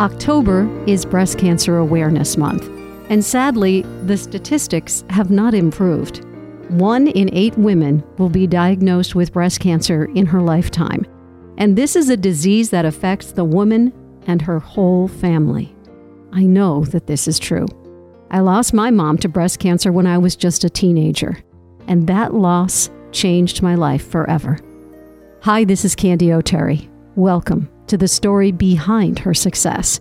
October is Breast Cancer Awareness Month, and sadly, the statistics have not improved. One in eight women will be diagnosed with breast cancer in her lifetime, and this is a disease that affects the woman and her whole family. I know that this is true. I lost my mom to breast cancer when I was just a teenager, and that loss changed my life forever. Hi, this is Candy O'Terry. Welcome to the story behind her success.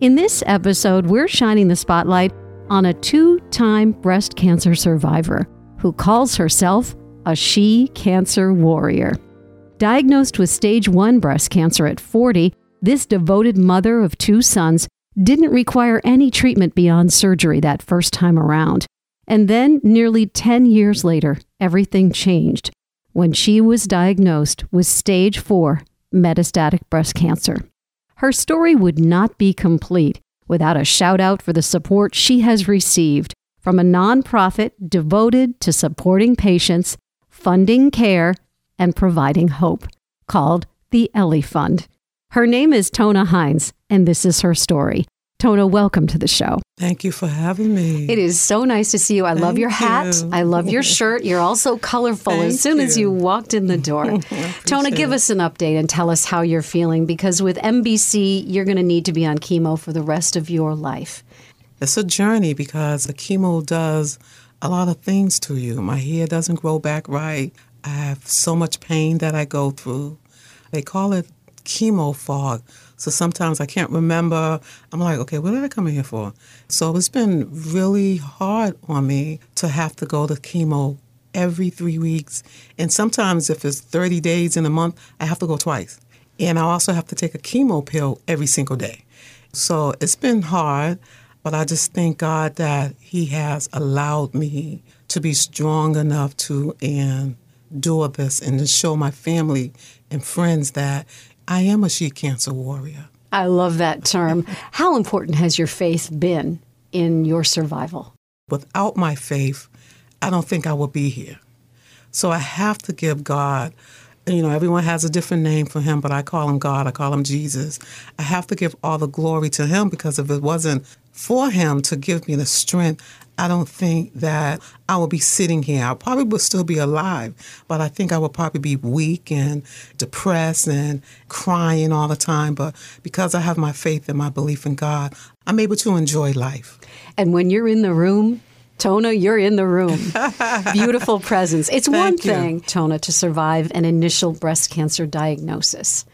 In this episode, we're shining the spotlight on a two time breast cancer survivor who calls herself a she cancer warrior. Diagnosed with stage 1 breast cancer at 40, this devoted mother of two sons didn't require any treatment beyond surgery that first time around. And then, nearly 10 years later, everything changed when she was diagnosed with stage 4 metastatic breast cancer. Her story would not be complete without a shout out for the support she has received from a nonprofit devoted to supporting patients, funding care, and providing hope called the Ellie Fund. Her name is Tona Hines, and this is her story. Tona, welcome to the show. Thank you for having me. It is so nice to see you. I Thank love your hat. you. I love your shirt. You're all so colorful as Thank soon as you you. walked in the door. Tona, give us an update and tell us how you're feeling because with MBC, you're going to need to be on chemo for the rest of your life. It's a journey because the chemo does a lot of things to you. My hair doesn't grow back right. I have so much pain that I go through. They call it chemo fog. So sometimes I can't remember. I'm like, okay, what did I come in here for? So it's been really hard on me to have to go to chemo every three weeks. And sometimes, if it's 30 days in a month, I have to go twice. And I also have to take a chemo pill every single day. So it's been hard, but I just thank God that He has allowed me to be strong enough to endure this and to show my family and friends that I am a she cancer warrior. I love that term. how important has your faith been in your survival? Without my faith, I don't think I would be here. So I have to give God, you know, everyone has a different name for him, but I call him God, I call him Jesus. I have to give all the glory to him because if it wasn't for him to give me the strength, I don't think that I would be sitting here. I probably would still be alive, but I think I would probably be weak and depressed and crying all the time. But because I have my faith and my belief in God, I'm able to enjoy life. And when you're in the room, Tona, you're in the room. Beautiful presence. It's one Thank you. thing, Tona, to survive an initial breast cancer diagnosis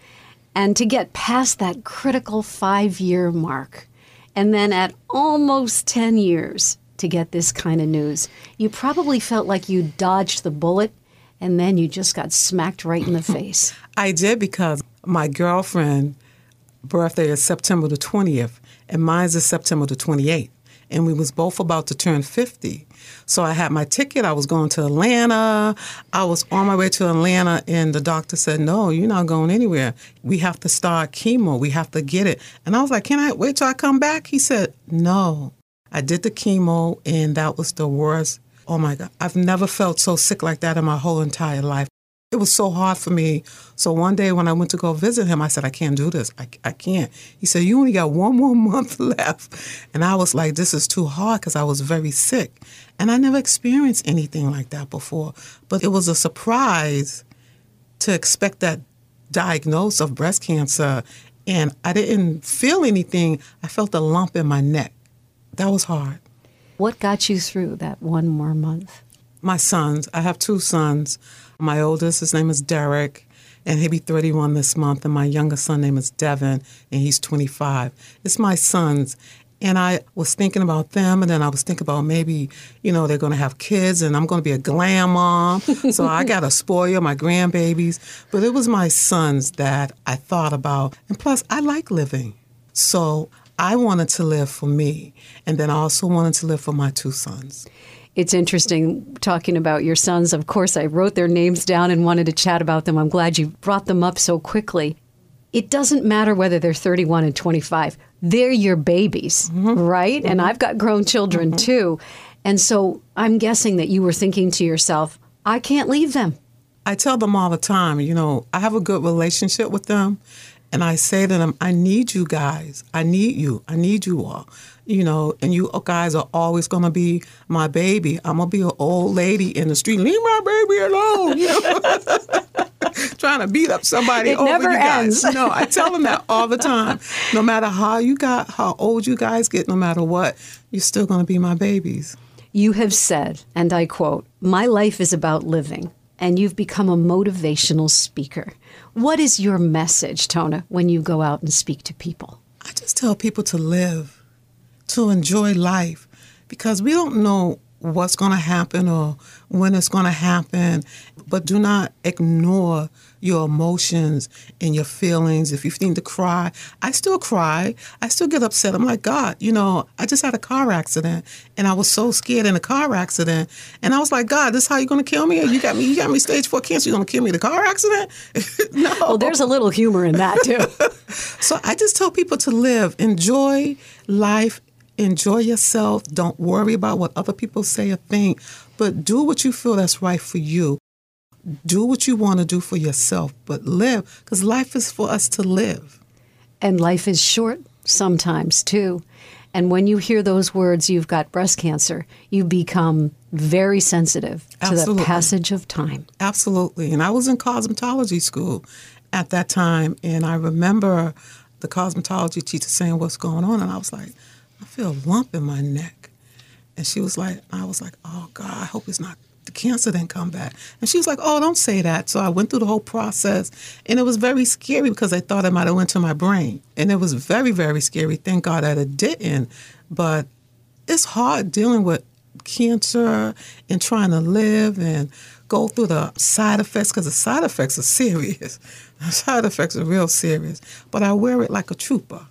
and to get past that critical five year mark. And then at almost 10 years to get this kind of news, you probably felt like you dodged the bullet and then you just got smacked right in the face. I did because my girlfriend birthday is September the 20th and mine's is September the 28th. And we was both about to turn 50. So I had my ticket. I was going to Atlanta. I was on my way to Atlanta and the doctor said, "No, you're not going anywhere. We have to start chemo. We have to get it." And I was like, "Can I wait till I come back?" He said, "No." I did the chemo and that was the worst. Oh my God. I've never felt so sick like that in my whole entire life. It was so hard for me. So one day when I went to go visit him, I said, I can't do this. I, I can't. He said, You only got one more month left. And I was like, This is too hard because I was very sick. And I never experienced anything like that before. But it was a surprise to expect that diagnosis of breast cancer. And I didn't feel anything. I felt a lump in my neck. That was hard. What got you through that one more month? my sons. I have two sons. My oldest, his name is Derek, and he'll be 31 this month. And my youngest son name is Devin, and he's 25. It's my sons. And I was thinking about them, and then I was thinking about maybe, you know, they're going to have kids, and I'm going to be a glam mom. so I got to spoil my grandbabies. But it was my sons that I thought about. And plus, I like living. So I wanted to live for me, and then I also wanted to live for my two sons. It's interesting talking about your sons. Of course, I wrote their names down and wanted to chat about them. I'm glad you brought them up so quickly. It doesn't matter whether they're 31 and 25, they're your babies, mm-hmm. right? And I've got grown children mm-hmm. too. And so I'm guessing that you were thinking to yourself, I can't leave them. I tell them all the time, you know, I have a good relationship with them. And I say to them, I need you guys. I need you. I need you all. You know, and you guys are always going to be my baby. I'm going to be an old lady in the street. Leave my baby alone. You know? Trying to beat up somebody it over never you guys. ends. No, I tell them that all the time. No matter how you got, how old you guys get, no matter what, you're still going to be my babies. You have said, and I quote, My life is about living, and you've become a motivational speaker. What is your message, Tona, when you go out and speak to people? I just tell people to live, to enjoy life, because we don't know what's going to happen or when it's going to happen, but do not ignore your emotions and your feelings. If you need to cry, I still cry. I still get upset. I'm like, God, you know, I just had a car accident and I was so scared in a car accident. And I was like, God, this is how you're going to kill me? You got me, you got me stage four cancer. You're going to kill me in a car accident? no. Well, there's a little humor in that, too. so I just tell people to live, enjoy life, enjoy yourself. Don't worry about what other people say or think, but do what you feel that's right for you. Do what you want to do for yourself, but live because life is for us to live. and life is short sometimes, too. And when you hear those words, you've got breast cancer, you become very sensitive to the passage of time. Absolutely. And I was in cosmetology school at that time, and I remember the cosmetology teacher saying, What's going on? And I was like, I feel a lump in my neck. And she was like, I was like, Oh God, I hope it's not the cancer didn't come back. And she was like, Oh, don't say that. So I went through the whole process, and it was very scary because I thought it might have went to my brain, and it was very, very scary. Thank God that it didn't. But it's hard dealing with cancer and trying to live and go through the side effects because the side effects are serious. The side effects are real serious. But I wear it like a trooper.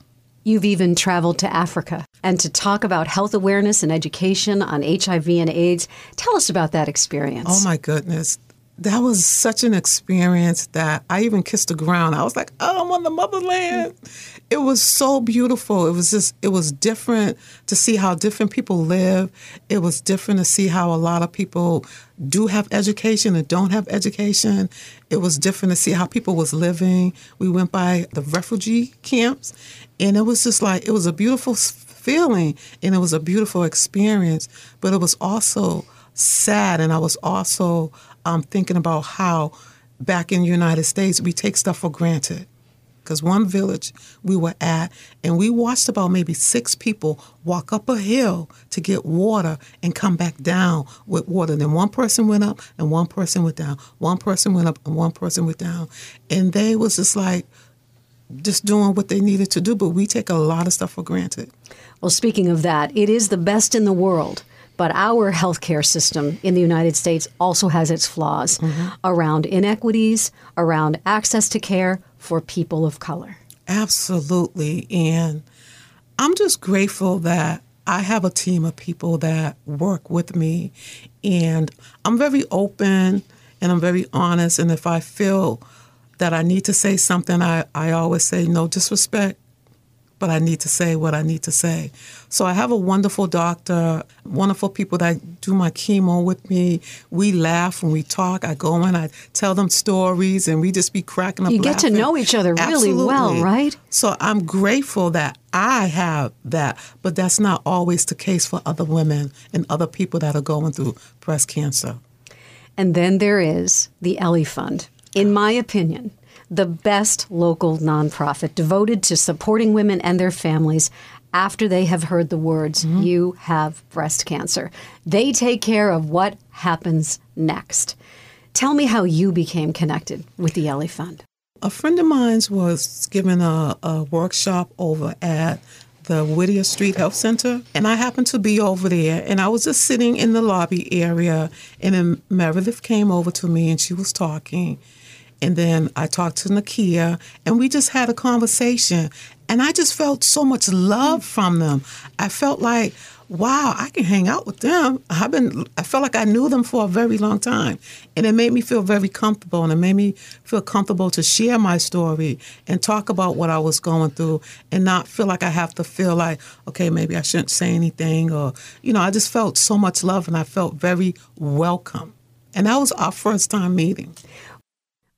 You've even traveled to Africa and to talk about health awareness and education on HIV and AIDS. Tell us about that experience. Oh my goodness. That was such an experience that I even kissed the ground. I was like, oh, I'm on the motherland. It was so beautiful. It was just, it was different to see how different people live. It was different to see how a lot of people do have education and don't have education. It was different to see how people was living. We went by the refugee camps and it was just like, it was a beautiful feeling and it was a beautiful experience, but it was also sad and I was also um, thinking about how back in the United States we take stuff for granted. Because one village we were at, and we watched about maybe six people walk up a hill to get water and come back down with water. Then one person went up and one person went down. One person went up and one person went down. And they was just like, just doing what they needed to do, but we take a lot of stuff for granted. Well, speaking of that, it is the best in the world. But our healthcare system in the United States also has its flaws mm-hmm. around inequities, around access to care for people of color. Absolutely. And I'm just grateful that I have a team of people that work with me. And I'm very open and I'm very honest. And if I feel that I need to say something, I, I always say no disrespect, but I need to say what I need to say. So I have a wonderful doctor, wonderful people that do my chemo with me. We laugh when we talk. I go in, I tell them stories, and we just be cracking up. You get to know each other really well, right? So I'm grateful that I have that, but that's not always the case for other women and other people that are going through breast cancer. And then there is the Ellie Fund. In my opinion, the best local nonprofit devoted to supporting women and their families after they have heard the words, mm-hmm. You have breast cancer. They take care of what happens next. Tell me how you became connected with the Ellie Fund. A friend of mine was giving a, a workshop over at the Whittier Street Health Center, and I happened to be over there, and I was just sitting in the lobby area, and then Meredith came over to me, and she was talking, and then I talked to Nakia, and we just had a conversation, and I just felt so much love from them. I felt like, wow, I can hang out with them. I've been, I felt like I knew them for a very long time, and it made me feel very comfortable, and it made me feel comfortable to share my story and talk about what I was going through, and not feel like I have to feel like, okay, maybe I shouldn't say anything, or you know, I just felt so much love, and I felt very welcome, and that was our first time meeting.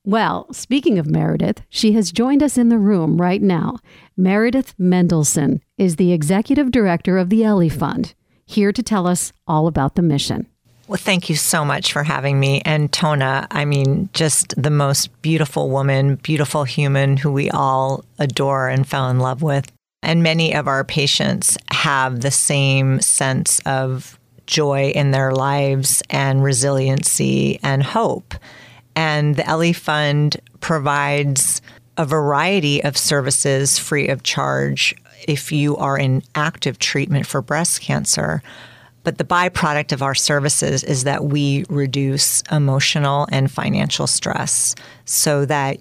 Well, speaking of Meredith, she has joined us in the room right now. Meredith Mendelson is the executive director of the Ellie Fund, here to tell us all about the mission. Well, thank you so much for having me. And Tona, I mean, just the most beautiful woman, beautiful human who we all adore and fell in love with. And many of our patients have the same sense of joy in their lives and resiliency and hope. And the Ellie Fund provides a variety of services free of charge if you are in active treatment for breast cancer. But the byproduct of our services is that we reduce emotional and financial stress so that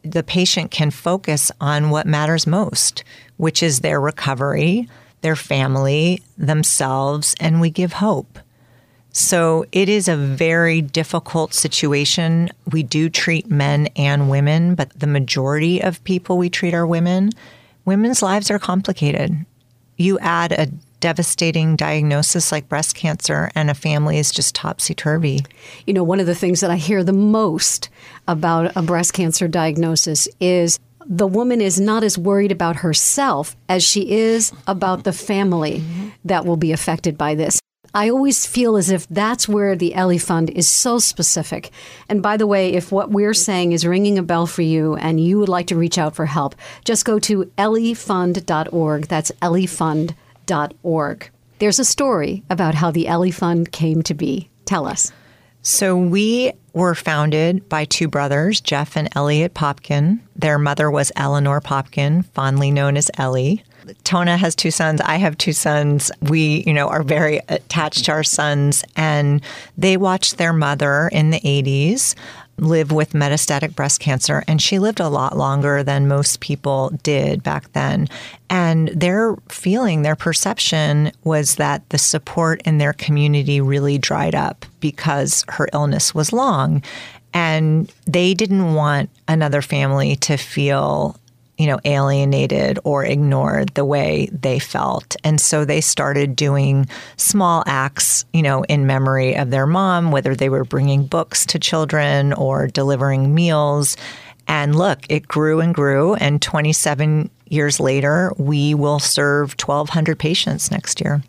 the patient can focus on what matters most, which is their recovery, their family, themselves, and we give hope. So it is a very difficult situation. We do treat men and women, but the majority of people we treat are women. Women's lives are complicated. You add a devastating diagnosis like breast cancer, and a family is just topsy turvy. You know, one of the things that I hear the most about a breast cancer diagnosis is the woman is not as worried about herself as she is about the family that will be affected by this. I always feel as if that's where the Ellie Fund is so specific. And by the way, if what we're saying is ringing a bell for you and you would like to reach out for help, just go to elliefund.org. That's elliefund.org. There's a story about how the Ellie Fund came to be. Tell us. So we were founded by two brothers, Jeff and Elliot Popkin. Their mother was Eleanor Popkin, fondly known as Ellie. Tona has two sons. I have two sons. We, you know, are very attached to our sons, and they watched their mother in the 80s live with metastatic breast cancer, and she lived a lot longer than most people did back then. And their feeling, their perception was that the support in their community really dried up because her illness was long. And they didn't want another family to feel you know, alienated or ignored the way they felt. And so they started doing small acts, you know, in memory of their mom, whether they were bringing books to children or delivering meals. And look, it grew and grew. And 27 years later, we will serve 1,200 patients next year.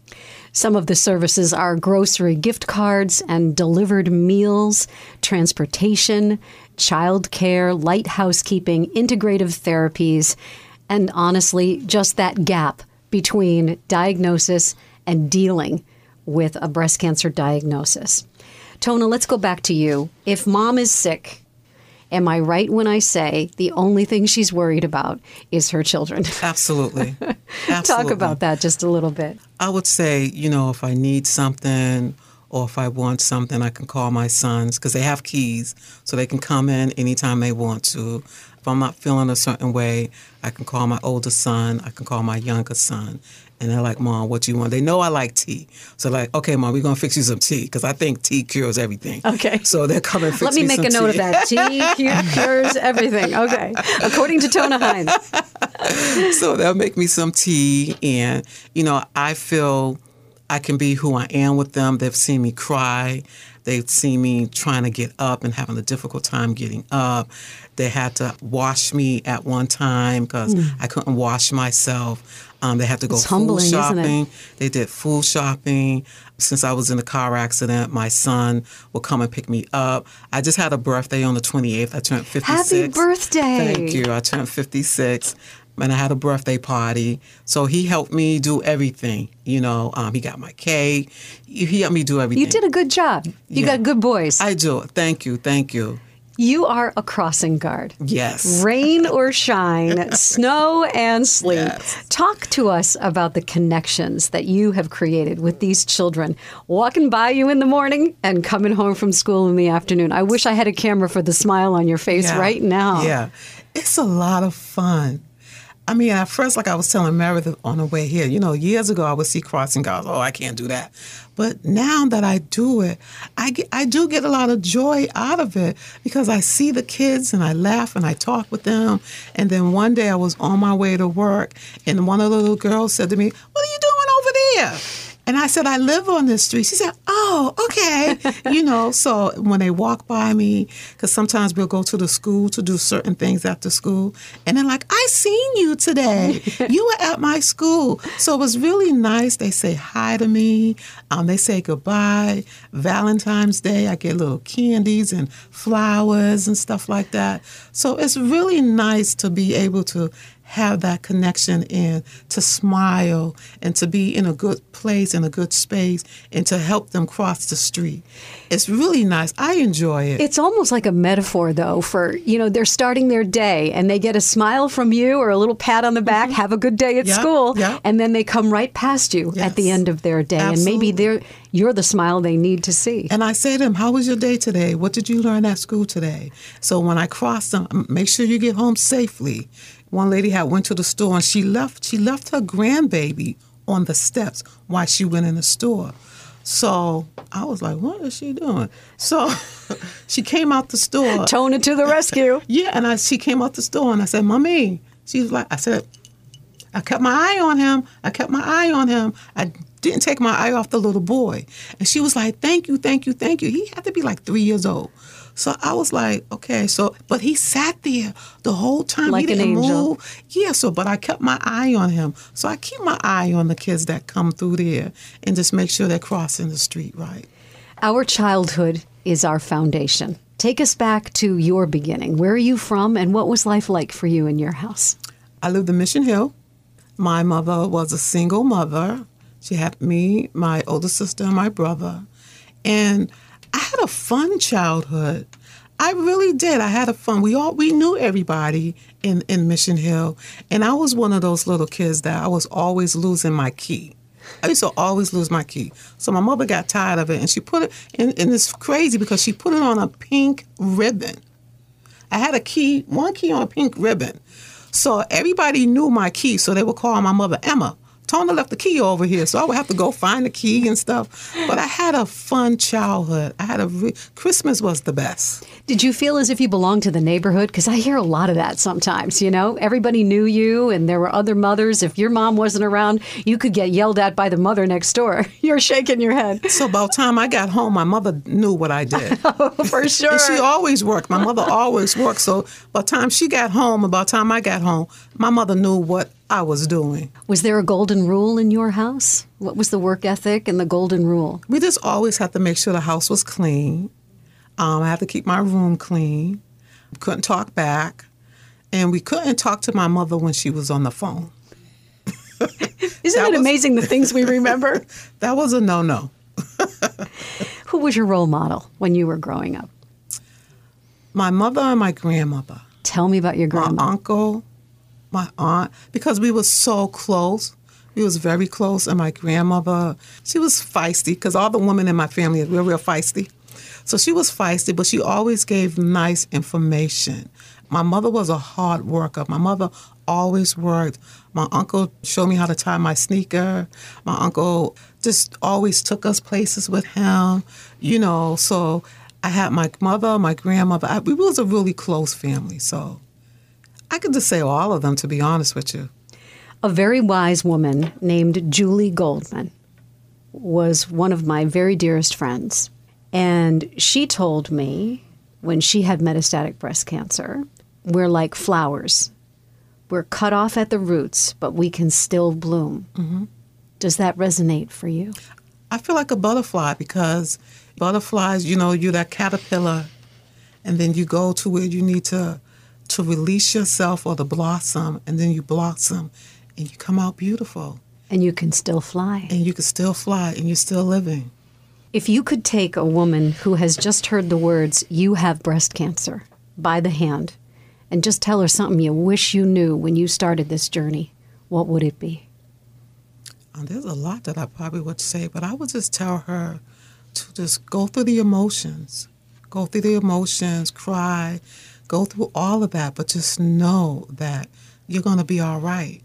Some of the services are grocery gift cards and delivered meals, transportation, childcare, light housekeeping, integrative therapies, and honestly, just that gap between diagnosis and dealing with a breast cancer diagnosis. Tona, let's go back to you. If mom is sick, am I right when I say the only thing she's worried about is her children? Absolutely. Absolutely. Talk about that just a little bit. I would say, you know, if I need something or if I want something, I can call my sons because they have keys, so they can come in anytime they want to. If I'm not feeling a certain way, I can call my older son, I can call my younger son, and they're like, "Mom, what you want?" They know I like tea, so like, "Okay, Mom, we're gonna fix you some tea because I think tea cures everything." Okay. So they're coming. Let me, me make a note tea. of that. Tea cures everything. Okay, according to Tona Hines. so they'll make me some tea, and you know, I feel I can be who I am with them. They've seen me cry. They've seen me trying to get up and having a difficult time getting up. They had to wash me at one time because mm. I couldn't wash myself. Um, they had to go it's food shopping. They did food shopping. Since I was in a car accident, my son will come and pick me up. I just had a birthday on the 28th. I turned 56. Happy birthday. Thank you. I turned 56 and I had a birthday party. So he helped me do everything. You know, um, he got my cake. He helped me do everything. You did a good job. You yeah. got good boys. I do. Thank you. Thank you. You are a crossing guard. Yes. Rain or shine, snow and sleet. Yes. Talk to us about the connections that you have created with these children walking by you in the morning and coming home from school in the afternoon. I wish I had a camera for the smile on your face yeah. right now. Yeah. It's a lot of fun. I mean, at first, like I was telling Meredith on the way here, you know, years ago I would see crossing guards. Oh, I can't do that. But now that I do it, I get, I do get a lot of joy out of it because I see the kids and I laugh and I talk with them. And then one day I was on my way to work, and one of the little girls said to me, "What are you doing over there?" And I said, I live on this street. She said, Oh, okay. you know, so when they walk by me, because sometimes we'll go to the school to do certain things after school, and they're like, I seen you today. you were at my school. So it was really nice. They say hi to me, um, they say goodbye. Valentine's Day, I get little candies and flowers and stuff like that. So it's really nice to be able to have that connection and to smile and to be in a good place, in a good space, and to help them cross the street. It's really nice. I enjoy it. It's almost like a metaphor, though, for, you know, they're starting their day and they get a smile from you or a little pat on the back, mm-hmm. have a good day at yep, school, yep. and then they come right past you yes. at the end of their day. Absolutely. And maybe they're, you're the smile they need to see. And I say to them, How was your day today? What did you learn at school today? So when I cross them, make sure you get home safely. One lady had went to the store and she left she left her grandbaby on the steps while she went in the store. So I was like, what is she doing? So she came out the store. Tona to the rescue. yeah, and I she came out the store and I said, Mommy. She was like, I said, I kept my eye on him. I kept my eye on him. I didn't take my eye off the little boy. And she was like, Thank you, thank you, thank you. He had to be like three years old. So I was like, okay, so but he sat there the whole time. Like he didn't an angel. move. Yeah, so but I kept my eye on him. So I keep my eye on the kids that come through there and just make sure they're crossing the street right. Our childhood is our foundation. Take us back to your beginning. Where are you from and what was life like for you in your house? I lived in Mission Hill. My mother was a single mother. She had me, my older sister, and my brother. And I had a fun childhood. I really did. I had a fun. We all we knew everybody in in Mission Hill, and I was one of those little kids that I was always losing my key. I used to always lose my key. So my mother got tired of it, and she put it. And, and it's crazy because she put it on a pink ribbon. I had a key, one key on a pink ribbon. So everybody knew my key, so they would call my mother Emma. Tona left the key over here, so I would have to go find the key and stuff. But I had a fun childhood. I had a re- Christmas was the best. Did you feel as if you belonged to the neighborhood? Because I hear a lot of that sometimes. You know, everybody knew you, and there were other mothers. If your mom wasn't around, you could get yelled at by the mother next door. You're shaking your head. So by the time I got home, my mother knew what I did. oh, for sure. and she always worked. My mother always worked. So by the time she got home, about the time I got home, my mother knew what I was doing. Was there a golden rule in your house? What was the work ethic and the golden rule? We just always had to make sure the house was clean. Um, I had to keep my room clean. Couldn't talk back. And we couldn't talk to my mother when she was on the phone. Isn't That it was- amazing the things we remember? That was a no no. Who was your role model when you were growing up? My mother and my grandmother. Tell me about your my grandma. uncle, my aunt, because we were so close. We was very close, and my grandmother, she was feisty because all the women in my family were real feisty. So she was feisty, but she always gave nice information. My mother was a hard worker. My mother always worked. My uncle showed me how to tie my sneaker. My uncle just always took us places with him, you know. So I had my mother, my grandmother. I, we was a really close family. So I could just say all of them, to be honest with you. A very wise woman named Julie Goldman was one of my very dearest friends. And she told me when she had metastatic breast cancer, we're like flowers. We're cut off at the roots, but we can still bloom. Mm-hmm. Does that resonate for you? I feel like a butterfly because butterflies, you know, you're that caterpillar, and then you go to where you need to to release yourself or to blossom, and then you blossom, and you come out beautiful, And you can still fly. and you can still fly, and you're still living. If you could take a woman who has just heard the words, you have breast cancer, by the hand, and just tell her something you wish you knew when you started this journey, what would it be? And there's a lot that I probably would say, but I would just tell her to just go through the emotions, go through the emotions, cry, go through all of that, but just know that you're going to be all right.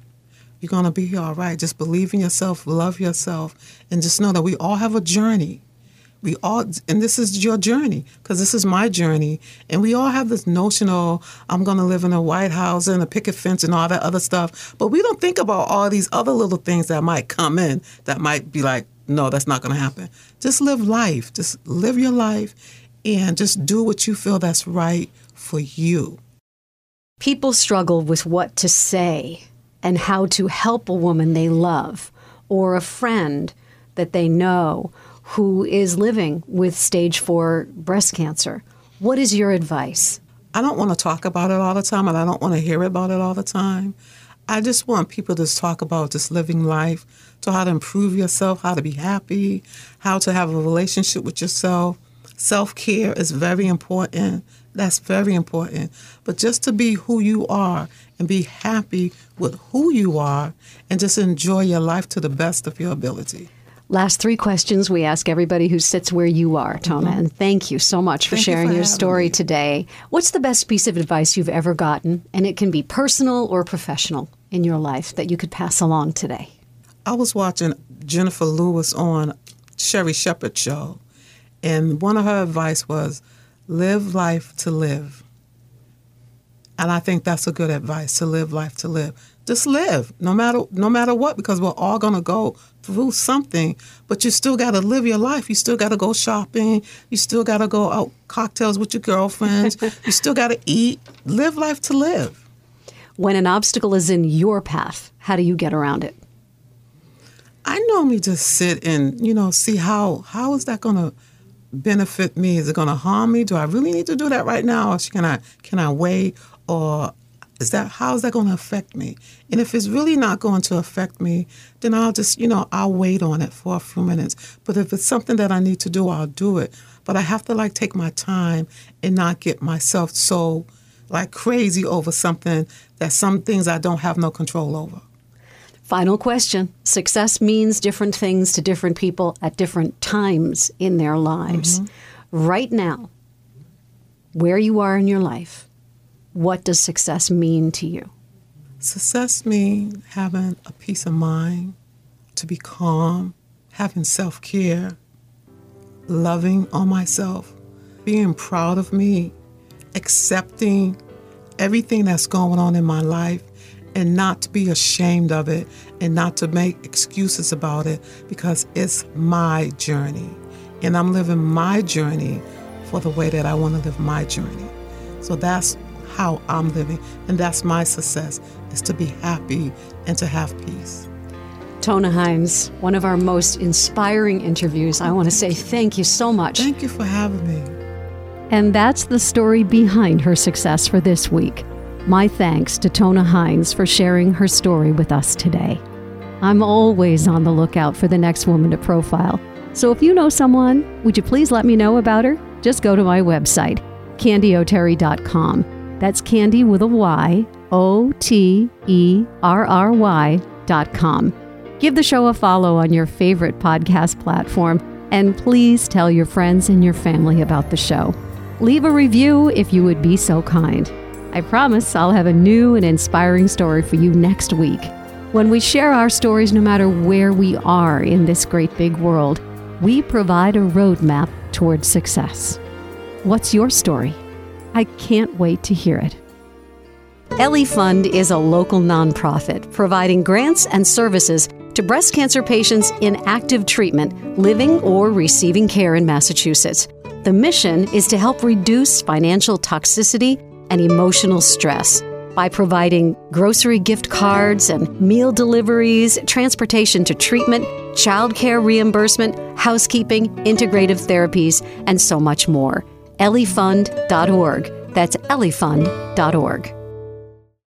You're going to be all right. Just believe in yourself, love yourself, and just know that we all have a journey. We all, and this is your journey because this is my journey. And we all have this notion of, I'm going to live in a White House and a picket fence and all that other stuff. But we don't think about all these other little things that might come in that might be like no, that's not going to happen. Just live life. Just live your life and just do what you feel that's right for you. People struggle with what to say and how to help a woman they love or a friend that they know who is living with stage four breast cancer. What is your advice? I don't want to talk about it all the time and I don't want to hear about it all the time. I just want people to talk about just living life, to how to improve yourself, how to be happy, how to have a relationship with yourself. Self care is very important. That's very important. But just to be who you are and be happy with who you are and just enjoy your life to the best of your ability. Last three questions we ask everybody who sits where you are, Tona. Mm-hmm. And thank you so much for thank sharing you for your story me. today. What's the best piece of advice you've ever gotten? And it can be personal or professional in your life that you could pass along today. I was watching Jennifer Lewis on Sherri Shepherd show, and one of her advice was live life to live. And I think that's a good advice to live life to live. Just live no matter no matter what because we're all going to go through something but you still got to live your life. You still got to go shopping. You still got to go out cocktails with your girlfriends. You still got to eat. Live life to live. When an obstacle is in your path how do you get around it? I normally just sit and you know see how how is that going to benefit me is it going to harm me do i really need to do that right now or can i can i wait or is that how is that going to affect me? And if it's really not going to affect me, then I'll just, you know, I'll wait on it for a few minutes. But if it's something that I need to do, I'll do it. But I have to like take my time and not get myself so like crazy over something that some things I don't have no control over. Final question. Success means different things to different people at different times in their lives. Mm-hmm. Right now, where you are in your life, what does success mean to you? Success means having a peace of mind, to be calm, having self care, loving on myself, being proud of me, accepting everything that's going on in my life, and not to be ashamed of it and not to make excuses about it because it's my journey. And I'm living my journey for the way that I want to live my journey. So that's how I'm living. And that's my success, is to be happy and to have peace. Tona Hines, one of our most inspiring interviews. I want to say thank you so much. Thank you for having me. And that's the story behind her success for this week. My thanks to Tona Hines for sharing her story with us today. I'm always on the lookout for the next woman to profile. So if you know someone, would you please let me know about her? Just go to my website, candyoterry.com. That's candy with a Y, O T E R R Y dot com. Give the show a follow on your favorite podcast platform, and please tell your friends and your family about the show. Leave a review if you would be so kind. I promise I'll have a new and inspiring story for you next week. When we share our stories, no matter where we are in this great big world, we provide a roadmap towards success. What's your story? I can't wait to hear it. Ellie Fund is a local nonprofit providing grants and services to breast cancer patients in active treatment, living or receiving care in Massachusetts. The mission is to help reduce financial toxicity and emotional stress by providing grocery gift cards and meal deliveries, transportation to treatment, childcare reimbursement, housekeeping, integrative therapies, and so much more. elliefund.org. That's elliefund.org.